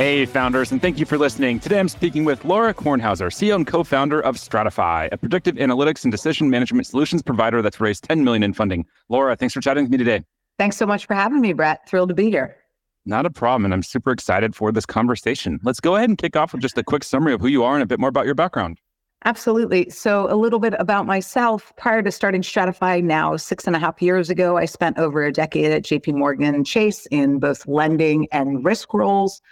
Hey, founders, and thank you for listening. Today I'm speaking with Laura Kornhauser, CEO and co founder of Stratyfy, a predictive analytics and decision management solutions provider that's raised 10 million in funding. Laura, thanks for chatting with me today. Thanks so much for having me, Brett. Thrilled to be here. Not a problem. And I'm super excited for this conversation. Let's go ahead and kick off with just a quick summary of who you are and a bit more about your background. Absolutely. So, a little bit about myself. Prior to starting Stratyfy now, six and a half years ago, I spent over a decade at JP Morgan Chase in both lending and risk roles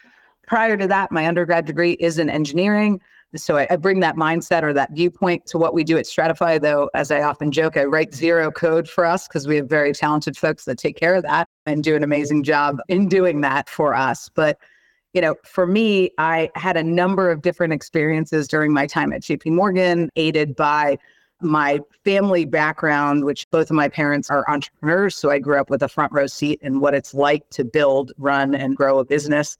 prior to that, my undergrad degree is in engineering. So I, I, bring that mindset or that viewpoint to what we do at Stratyfy, though, as I often joke, I write zero code for us because we have very talented folks that take care of that and do an amazing job in doing that for us. But you know, for me, I had a number of different experiences during my time at JP Morgan, aided by my family background, which both of my parents are entrepreneurs. So I grew up with a front row seat in what it's like to build, run, and grow a business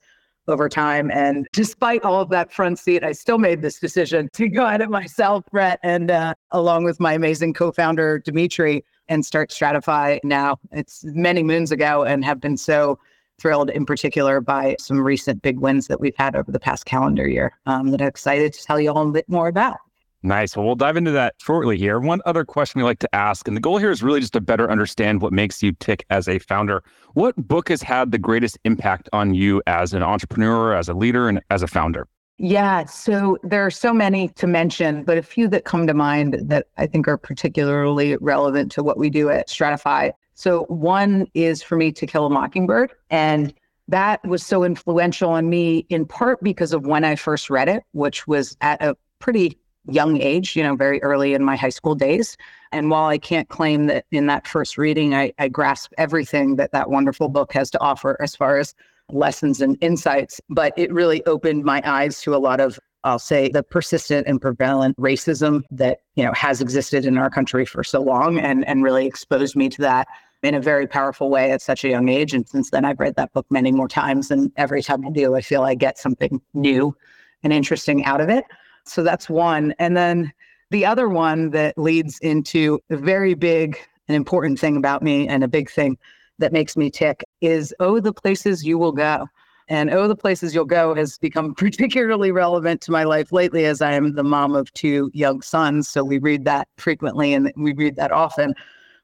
over time. And despite all of that front seat, I still made this decision to go at it myself, Brett, and uh, along with my amazing co founder, Dimitri, and start Stratyfy now. It's many moons ago and have been so thrilled in particular by some recent big wins that we've had over the past calendar year um, that I'm excited to tell you all a bit more about. Nice. Well, we'll dive into that shortly here. One other question we like to ask, and the goal here is really just to better understand what makes you tick as a founder. What book has had the greatest impact on you as an entrepreneur, as a leader, and as a founder? Yeah, so there are so many to mention, but a few that come to mind that I think are particularly relevant to what we do at Stratyfy. So, one is for me To Kill a Mockingbird. And that was so influential on me in part because of when I first read it, which was at a pretty young age, you know, very early in my high school days. And while I can't claim that in that first reading, I, I grasp everything that that wonderful book has to offer as far as lessons and insights, but it really opened my eyes to a lot of I'll say the persistent and prevalent racism that you know has existed in our country for so long and and really exposed me to that in a very powerful way at such a young age and since then I've read that book many more times and every time I do I feel I get something new and interesting out of it so that's one. And then the other one that leads into a very big and important thing about me and a big thing that makes me tick is Oh, the places you will go. And Oh, the places you'll go has become particularly relevant to my life lately as I am the mom of two young sons. So we read that frequently and we read that often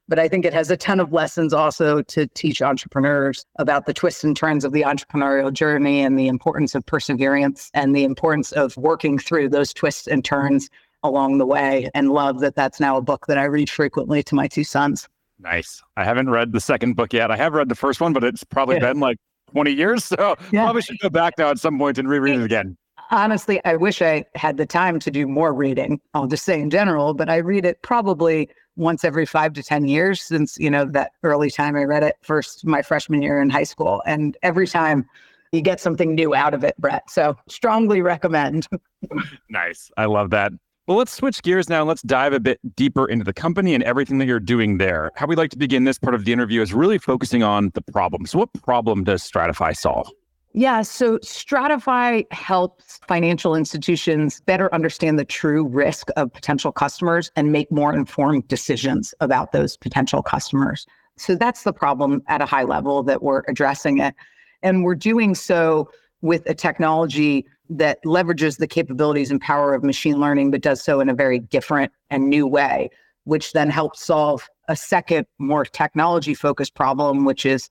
but I think it has a ton of lessons also to teach entrepreneurs about the twists and turns of the entrepreneurial journey and the importance of perseverance and the importance of working through those twists and turns along the way. And love that that's now a book that I read frequently to my two sons. Nice. I haven't read the second book yet. I have read the first one, but it's probably yeah. been like 20 years. So yeah. probably should go back now at some point and reread it again. Honestly, I wish I had the time to do more reading. I'll just say in general, but I read it probably once every five to 10 years since, you know, that early time I read it first, my freshman year in high school. And every time you get something new out of it, Brett. So strongly recommend. nice. I love that. Well, let's switch gears now. and Let's dive a bit deeper into the company and everything that you're doing there. How we like to begin this part of the interview is really focusing on the problem. So, what problem does Stratyfy solve? Yeah, so Stratyfy helps financial institutions better understand the true risk of potential customers and make more informed decisions about those potential customers. So that's the problem at a high level that we're addressing it. And we're doing so with a technology that leverages the capabilities and power of machine learning, but does so in a very different and new way, which then helps solve a second, more technology focused problem, which is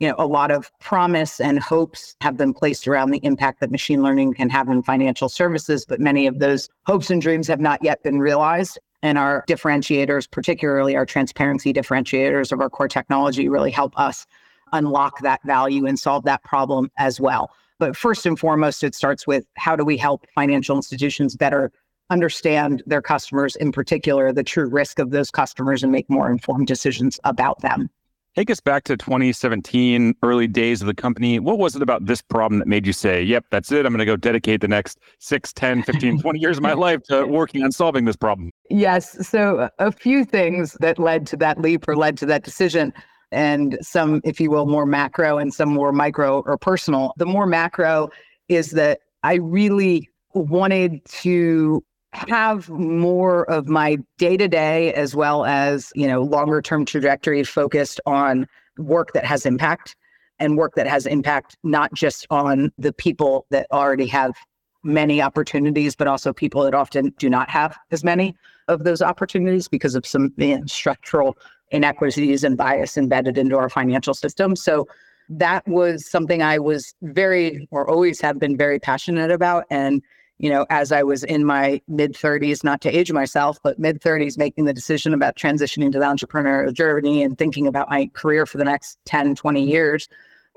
you know, a lot of promise and hopes have been placed around the impact that machine learning can have in financial services, but many of those hopes and dreams have not yet been realized. And our differentiators, particularly our transparency differentiators of our core technology, really help us unlock that value and solve that problem as well. But first and foremost, it starts with how do we help financial institutions better understand their customers, in particular, the true risk of those customers, and make more informed decisions about them. Take us back to 2017, early days of the company. What was it about this problem that made you say, yep, that's it. I'm going to go dedicate the next 6, 10, 15, 20 years of my life to working on solving this problem? Yes. So, a few things that led to that leap or led to that decision, and some, if you will, more macro and some more micro or personal. The more macro is that I really wanted to have more of my day to day as well as, you know, longer term trajectory focused on work that has impact and work that has impact not just on the people that already have many opportunities, but also people that often do not have as many of those opportunities because of some you know, structural inequities and bias embedded into our financial system. So that was something I was very, or always have been very passionate about. And you know, as I was in my mid 30s, not to age myself, but mid 30s, making the decision about transitioning to the entrepreneurial journey and thinking about my career for the next 10, 20 years,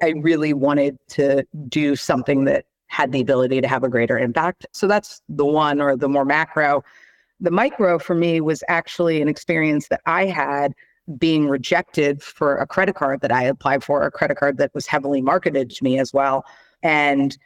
I really wanted to do something that had the ability to have a greater impact. So that's the one or the more macro. The micro for me was actually an experience that I had being rejected for a credit card that I applied for, a credit card that was heavily marketed to me as well. And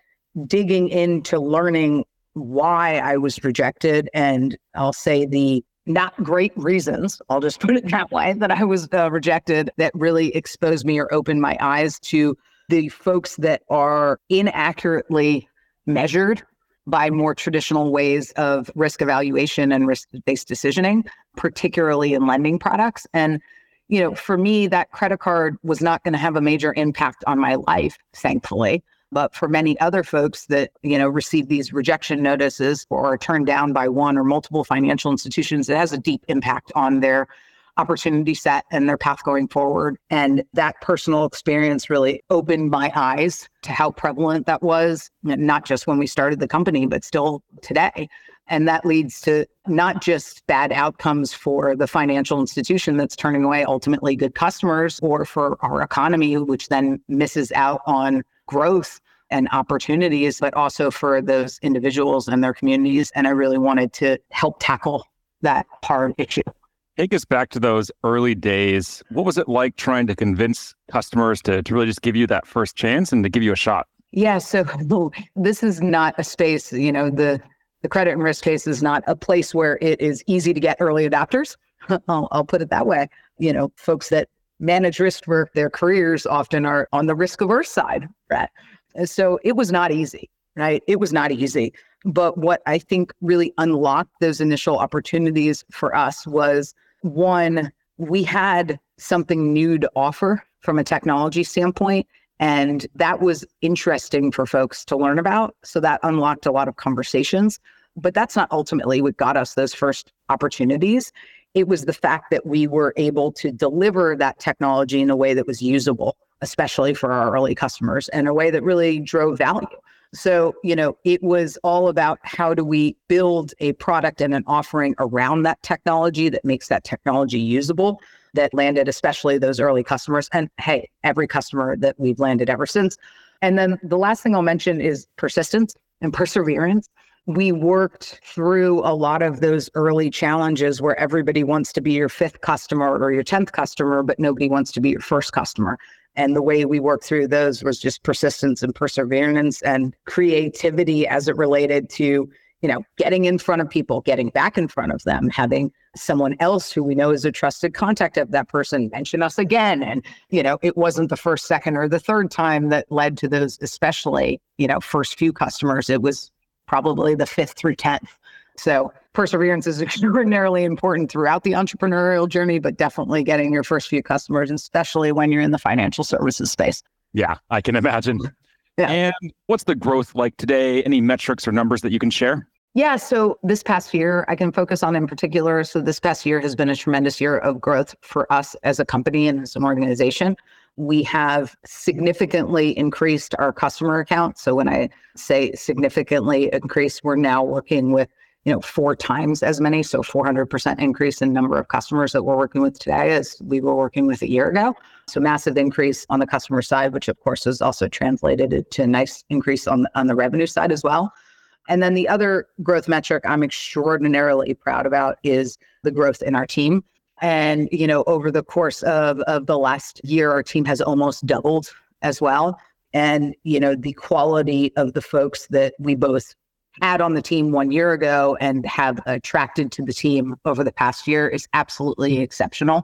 digging into learning why I was rejected and I'll say the not great reasons, I'll just put it that way, that I was uh, rejected that really exposed me or opened my eyes to the folks that are inaccurately measured by more traditional ways of risk evaluation and risk based decisioning, particularly in lending products. And, you know, for me, that credit card was not going to have a major impact on my life, thankfully. But for many other folks that, you know, receive these rejection notices or are turned down by one or multiple financial institutions, it has a deep impact on their opportunity set and their path going forward. And that personal experience really opened my eyes to how prevalent that was, not just when we started the company, but still today. And that leads to not just bad outcomes for the financial institution that's turning away ultimately good customers or for our economy, which then misses out on growth and opportunities, but also for those individuals and their communities. And I really wanted to help tackle that hard issue. Take us back to those early days. What was it like trying to convince customers to, to really just give you that first chance and to give you a shot? Yeah, so this is not a space, you know, the the credit and risk case is not a place where it is easy to get early adopters. I'll, I'll put it that way. You know, folks that manage risk for their careers often are on the risk averse side, right? So it was not easy, right? It was not easy. But what I think really unlocked those initial opportunities for us was one, we had something new to offer from a technology standpoint. And that was interesting for folks to learn about. So that unlocked a lot of conversations. But that's not ultimately what got us those first opportunities it was the fact that we were able to deliver that technology in a way that was usable, especially for our early customers, and a way that really drove value. So, you know, it was all about how do we build a product and an offering around that technology that makes that technology usable that landed, especially those early customers. And hey, every customer that we've landed ever since. And then the last thing I'll mention is persistence and perseverance we worked through a lot of those early challenges where everybody wants to be your fifth customer or your 10th customer, but nobody wants to be your first customer. And the way we worked through those was just persistence and perseverance and creativity as it related to, you know, getting in front of people, getting back in front of them, having someone else who we know is a trusted contact of that person mention us again. And, you know, it wasn't the first, second, or the third time that led to those, especially, you know, first few customers. It was probably the fifth through 10th. So perseverance is extraordinarily important throughout the entrepreneurial journey, but definitely getting your first few customers, especially when you're in the financial services space. Yeah, I can imagine. Yeah. And what's the growth like today? Any metrics or numbers that you can share? Yeah, so this past year, I can focus on in particular. So, this past year has been a tremendous year of growth for us as a company and as an organization we have significantly increased our customer account. So when I say significantly increased, we're now working with you know four times as many, so 400% increase in number of customers that we're working with today as we were working with a year ago. So massive increase on the customer side, which of course is also translated to a nice increase on on the revenue side as well. And then the other growth metric I'm extraordinarily proud about is the growth in our team And, you know, over the course of, of the last year, our team has almost doubled as well. And, you know, the quality of the folks that we both had on the team one year ago and have attracted to the team over the past year is absolutely exceptional.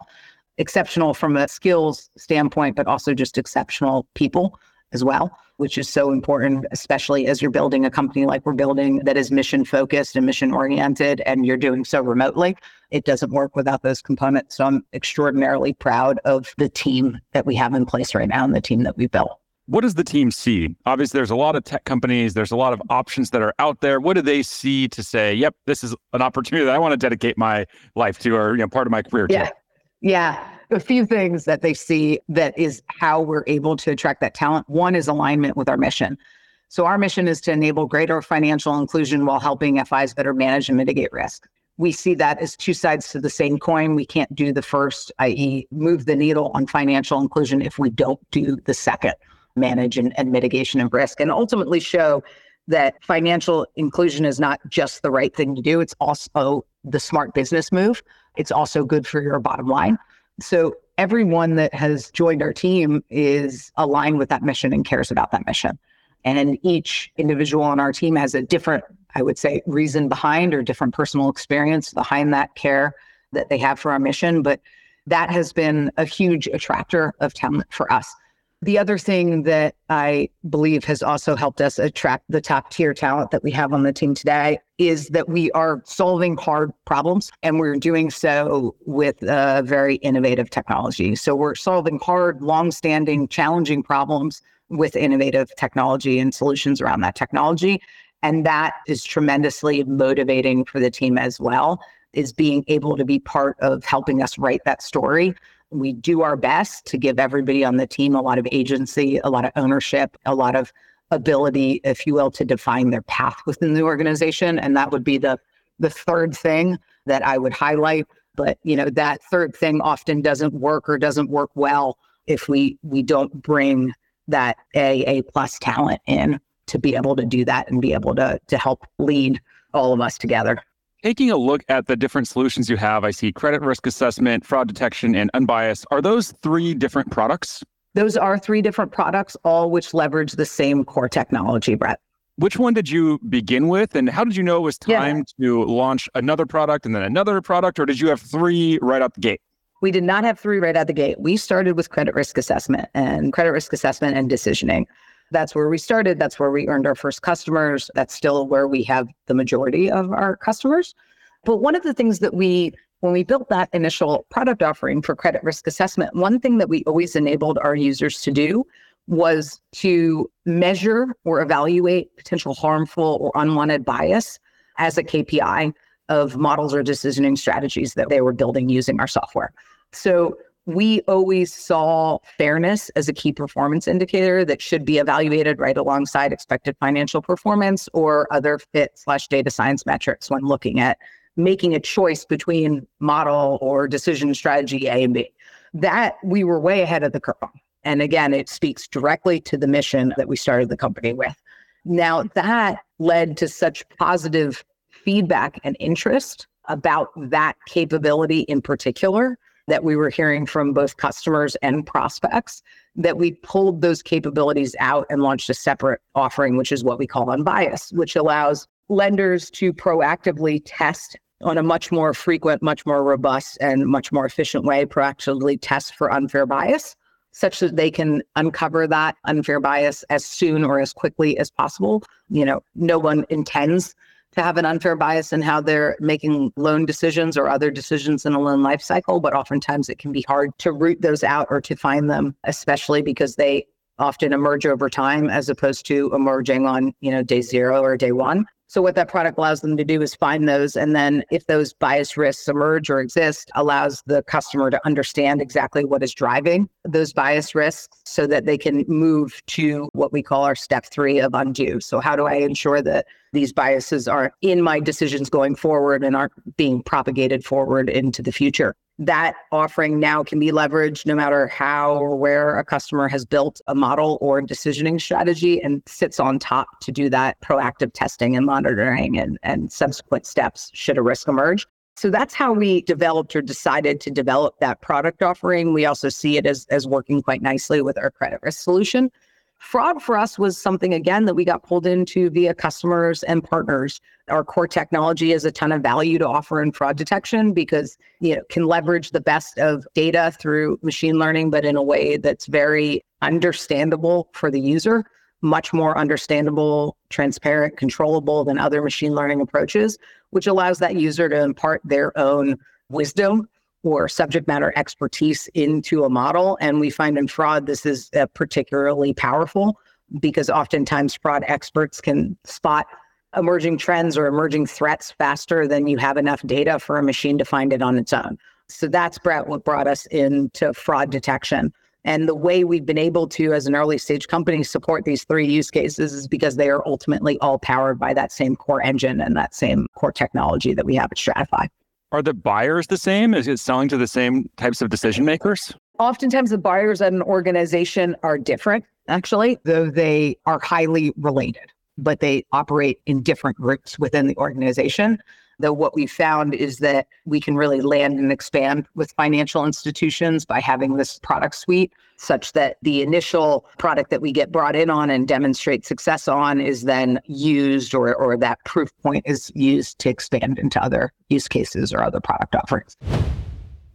Exceptional from a skills standpoint, but also just exceptional people as well, which is so important, especially as you're building a company like we're building that is mission focused and mission oriented, and you're doing so remotely. It doesn't work without those components. So I'm extraordinarily proud of the team that we have in place right now and the team that we built. What does the team see? Obviously, there's a lot of tech companies, there's a lot of options that are out there. What do they see to say, yep, this is an opportunity that I want to dedicate my life to or you know, part of my career yeah. to? Yeah a few things that they see that is how we're able to attract that talent. One is alignment with our mission. So, our mission is to enable greater financial inclusion while helping FIs better manage and mitigate risk. We see that as two sides to the same coin. We can't do the first, i.e., move the needle on financial inclusion if we don't do the second, manage and, and mitigation of risk, and ultimately show that financial inclusion is not just the right thing to do, it's also the smart business move. It's also good for your bottom line. So everyone that has joined our team is aligned with that mission and cares about that mission. And each individual on our team has a different, I would say, reason behind or different personal experience behind that care that they have for our mission. But that has been a huge attractor of talent for us. The other thing that I believe has also helped us attract the top tier talent that we have on the team today is that we are solving hard problems and we're doing so with very innovative technology. So we're solving hard, long-standing, challenging problems with innovative technology and solutions around that technology. And that is tremendously motivating for the team as well, is being able to be part of helping us write that story we do our best to give everybody on the team a lot of agency, a lot of ownership, a lot of ability, if you will, to define their path within the organization. And that would be the the third thing that I would highlight. But you know, that third thing often doesn't work or doesn't work well if we we don't bring that A A plus talent in to be able to do that and be able to to help lead all of us together. Taking a look at the different solutions you have, I see credit risk assessment, fraud detection, and unbiased. Are those three different products? Those are three different products, all which leverage the same core technology, Brett. Which one did you begin with? And how did you know it was time yeah. to launch another product and then another product? Or did you have three right out the gate? We did not have three right out the gate. We started with credit risk assessment and credit risk assessment and decisioning. That's where we started. That's where we earned our first customers. That's still where we have the majority of our customers. But one of the things that we, when we built that initial product offering for credit risk assessment, one thing that we always enabled our users to do was to measure or evaluate potential harmful or unwanted bias as a KPI of models or decisioning strategies that they were building using our software. So we always saw fairness as a key performance indicator that should be evaluated right alongside expected financial performance or other fit slash data science metrics when looking at making a choice between model or decision strategy A and B. That we were way ahead of the curve. And again, it speaks directly to the mission that we started the company with. Now, that led to such positive feedback and interest about that capability in particular that we were hearing from both customers and prospects that we pulled those capabilities out and launched a separate offering, which is what we call unbiased, which allows lenders to proactively test on a much more frequent, much more robust, and much more efficient way, proactively test for unfair bias such that they can uncover that unfair bias as soon or as quickly as possible. You know, no one intends to have an unfair bias in how they're making loan decisions or other decisions in a loan life cycle, but oftentimes it can be hard to root those out or to find them, especially because they often emerge over time as opposed to emerging on, you know, day zero or day one. So what that product allows them to do is find those. And then if those bias risks emerge or exist, allows the customer to understand exactly what is driving those bias risks so that they can move to what we call our step three of undo. So how do I ensure that these biases are in my decisions going forward and aren't being propagated forward into the future? That offering now can be leveraged no matter how or where a customer has built a model or decisioning strategy and sits on top to do that proactive testing and monitoring and, and subsequent steps should a risk emerge. So that's how we developed or decided to develop that product offering. We also see it as, as working quite nicely with our credit risk solution. Fraud for us was something, again, that we got pulled into via customers and partners. Our core technology has a ton of value to offer in fraud detection because you know can leverage the best of data through machine learning, but in a way that's very understandable for the user, much more understandable, transparent, controllable than other machine learning approaches, which allows that user to impart their own wisdom or subject matter expertise into a model. And we find in fraud, this is uh, particularly powerful because oftentimes fraud experts can spot emerging trends or emerging threats faster than you have enough data for a machine to find it on its own. So that's Brett what brought us into fraud detection. And the way we've been able to, as an early stage company, support these three use cases is because they are ultimately all powered by that same core engine and that same core technology that we have at Stratyfy. Are the buyers the same? Is it selling to the same types of decision makers? Oftentimes, the buyers at an organization are different, actually, though they are highly related, but they operate in different groups within the organization. Though what we found is that we can really land and expand with financial institutions by having this product suite, such that the initial product that we get brought in on and demonstrate success on is then used or, or that proof point is used to expand into other use cases or other product offerings.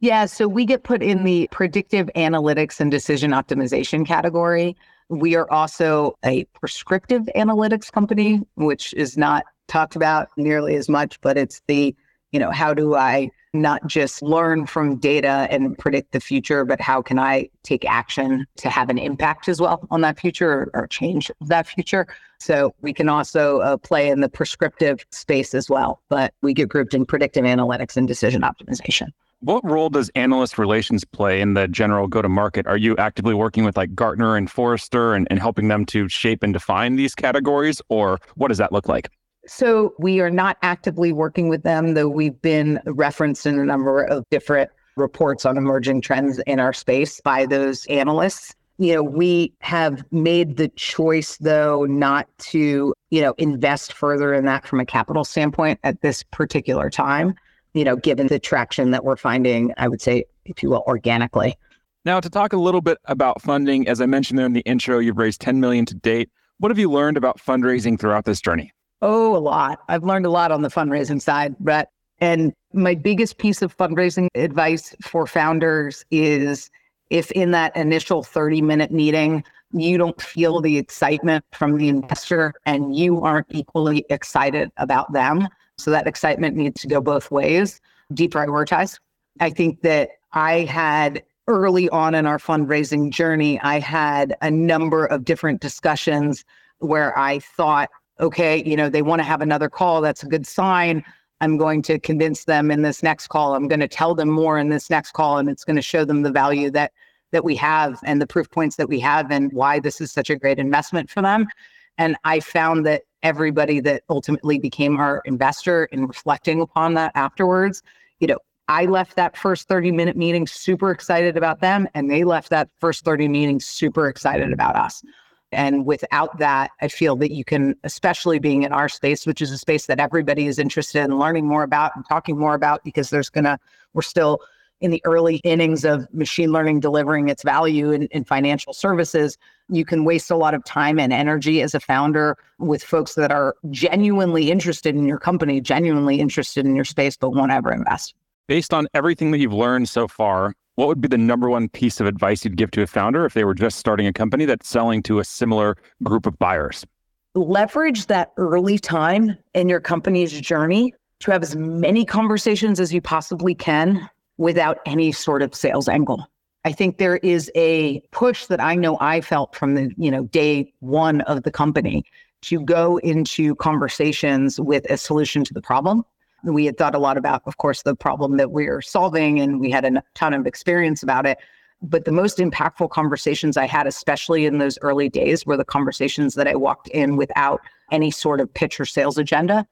Yeah, so we get put in the predictive analytics and decision optimization category. We are also a prescriptive analytics company, which is not talked about nearly as much, but it's the, you know, how do I not just learn from data and predict the future, but how can I take action to have an impact as well on that future or, change that future? So we can also uh, play in the prescriptive space as well, but we get grouped in predictive analytics and decision optimization. What role does analyst relations play in the general go to market? Are you actively working with like Gartner and Forrester and, and helping them to shape and define these categories, or what does that look like? So we are not actively working with them, though we've been referenced in a number of different reports on emerging trends in our space by those analysts. You know, we have made the choice, though, not to, you know, invest further in that from a capital standpoint at this particular time you know, given the traction that we're finding, I would say, if you will, organically. Now, to talk a little bit about funding, as I mentioned there in the intro, you've raised 10 million to date. What have you learned about fundraising throughout this journey? Oh, a lot. I've learned a lot on the fundraising side, Brett. And my biggest piece of fundraising advice for founders is if in that initial 30 minute meeting, you don't feel the excitement from the investor and you aren't equally excited about them, so that excitement needs to go both ways. Deprioritize. I think that I had early on in our fundraising journey, I had a number of different discussions where I thought, okay, you know, they want to have another call. That's a good sign. I'm going to convince them in this next call. I'm going to tell them more in this next call, and it's going to show them the value that that we have and the proof points that we have and why this is such a great investment for them. And I found that everybody that ultimately became our investor in reflecting upon that afterwards, you know, I left that first 30 minute meeting super excited about them, and they left that first 30 meeting super excited about us. And without that, I feel that you can, especially being in our space, which is a space that everybody is interested in learning more about and talking more about, because there's to, we're still in the early innings of machine learning delivering its value in, in, financial services, you can waste a lot of time and energy as a founder with folks that are genuinely interested in your company, genuinely interested in your space, but won't ever invest. Based on everything that you've learned so far, what would be the number one piece of advice you'd give to a founder if they were just starting a company that's selling to a similar group of buyers? Leverage that early time in your company's journey to have as many conversations as you possibly can without any sort of sales angle. I think there is a push that I know I felt from the, you know, day one of the company to go into conversations with a solution to the problem We had thought a lot about, of course, the problem that we are solving, and we had a ton of experience about it. But the most impactful conversations I had, especially in those early days, were the conversations that I walked in without any sort of pitch or sales agenda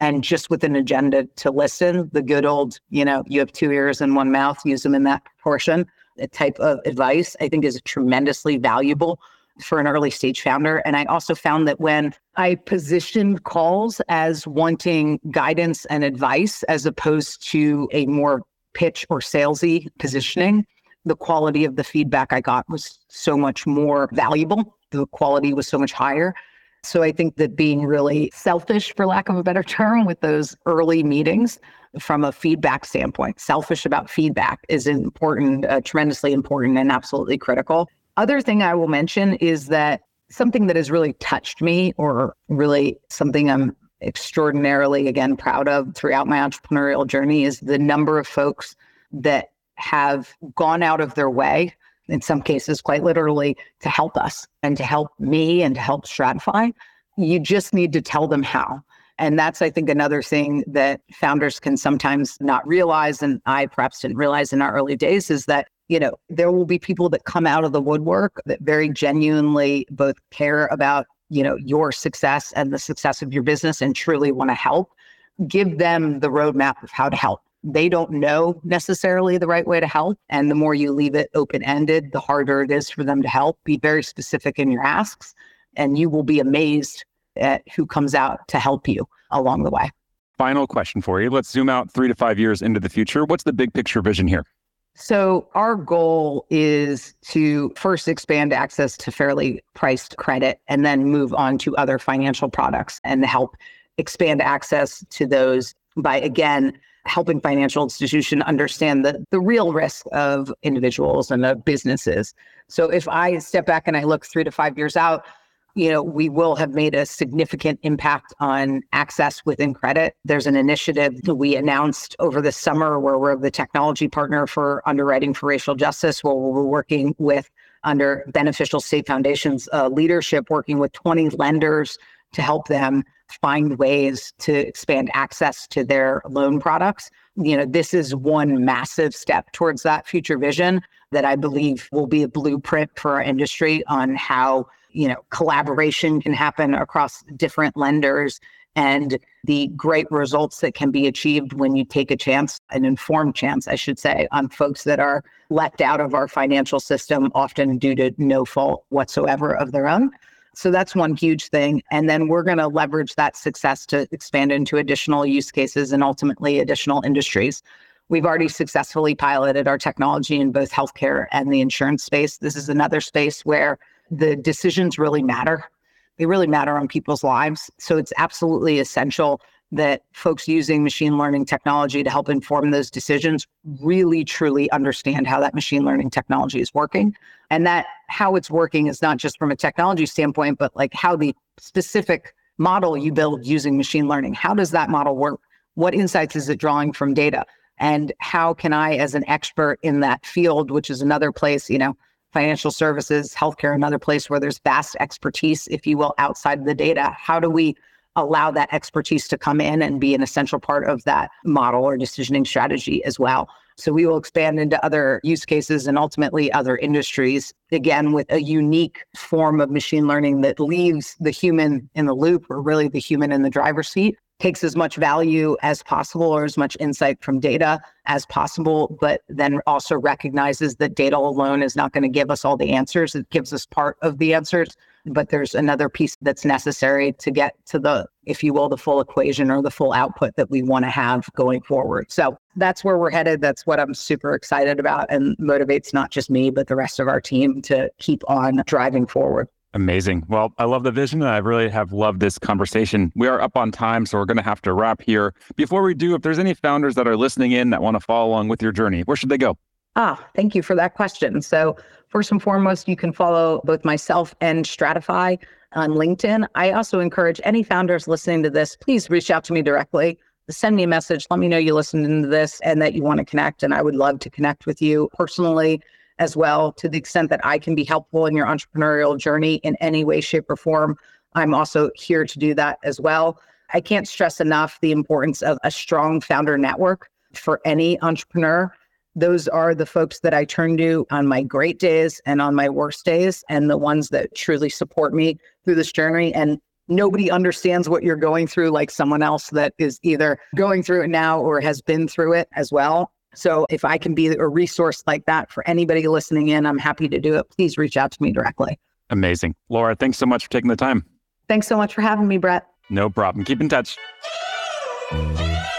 and just with an agenda to listen. The good old, you know, you have two ears and one mouth, use them in that proportion. A type of advice I think is tremendously valuable for an early stage founder. And I also found that when I positioned calls as wanting guidance and advice as opposed to a more pitch or salesy positioning, the quality of the feedback I got was so much more valuable. The quality was so much higher. So I think that being really selfish, for lack of a better term, with those early meetings from a feedback standpoint, selfish about feedback is important, uh, tremendously important, and absolutely critical. Other thing I will mention is that something that has really touched me, or really something I'm extraordinarily, again, proud of throughout my entrepreneurial journey, is the number of folks that have gone out of their way, in some cases, quite literally, to help us and to help me and to help Stratyfy. You just need to tell them how. And that's, I think, another thing that founders can sometimes not realize. And I perhaps didn't realize in our early days is that, you know, there will be people that come out of the woodwork that very genuinely both care about, you know, your success and the success of your business and truly want to help. Give them the roadmap of how to help they don't know necessarily the right way to help. And the more you leave it open ended, the harder it is for them to help. Be very specific in your asks, and you will be amazed at who comes out to help you along the way. Final question for you. Let's zoom out three to five years into the future. What's the big picture vision here? So, our goal is to first expand access to fairly priced credit and then move on to other financial products and help expand access to those by, again, helping financial institution understand the, the real risk of individuals and of businesses. So if I step back and I look three to five years out, you know, we will have made a significant impact on access within credit. There's an initiative that we announced over the summer where we're the technology partner for underwriting for racial justice, where we're working with under Beneficial State Foundation's uh, leadership, working with 20 lenders to help them find ways to expand access to their loan products. You know, this is one massive step towards that future vision that I believe will be a blueprint for our industry on how, you know, collaboration can happen across different lenders and the great results that can be achieved when you take a chance, an informed chance, I should say, on folks that are left out of our financial system, often due to no fault whatsoever of their own. So that's one huge thing. And then we're going to leverage that success to expand into additional use cases and ultimately additional industries. We've already successfully piloted our technology in both healthcare and the insurance space. This is another space where the decisions really matter. They really matter on people's lives. So it's absolutely essential that folks using machine learning technology to help inform those decisions really truly understand how that machine learning technology is working. And that how it's working is not just from a technology standpoint but like how the specific model you build using machine learning how does that model work? What insights is it drawing from data? And how can i as an expert in that field which is another place you know financial services healthcare another place where there's vast expertise if you will outside the data how do we allow that expertise to come in and be an essential part of that model or decisioning strategy as well. So we will expand into other use cases and ultimately other industries, again, with a unique form of machine learning that leaves the human in the loop or really the human in the driver's seat takes as much value as possible or as much insight from data as possible, but then also recognizes that data alone is not going to give us all the answers. It gives us part of the answers, but there's another piece that's necessary to get to the, if you will, the full equation or the full output that we want to have going forward. So that's where we're headed. That's what I'm super excited about and motivates not just me, but the rest of our team to keep on driving forward. Amazing. Well, I love the vision and I really have loved this conversation. We are up on time, so we're going to have to wrap here. Before we do, if there's any founders that are listening in that want to follow along with your journey, where should they go? Ah, thank you for that question. So, first and foremost, you can follow both myself and Stratyfy on LinkedIn. I also encourage any founders listening to this, please reach out to me directly. Send me a message. Let me know you listened to this and that you want to connect. And I would love to connect with you personally as well to the extent that I can be helpful in your entrepreneurial journey in any way, shape, or form. I'm also here to do that as well. I can't stress enough the importance of a strong founder network for any entrepreneur. Those are the folks that I turn to on my great days and on my worst days, and the ones that truly support me through this journey. And nobody understands what you're going through like someone else that is either going through it now or has been through it as well. So if I can be a resource like that for anybody listening in, I'm happy to do it. Please reach out to me directly. Amazing. Laura, thanks so much for taking the time. Thanks so much for having me, Brett. No problem. Keep in touch.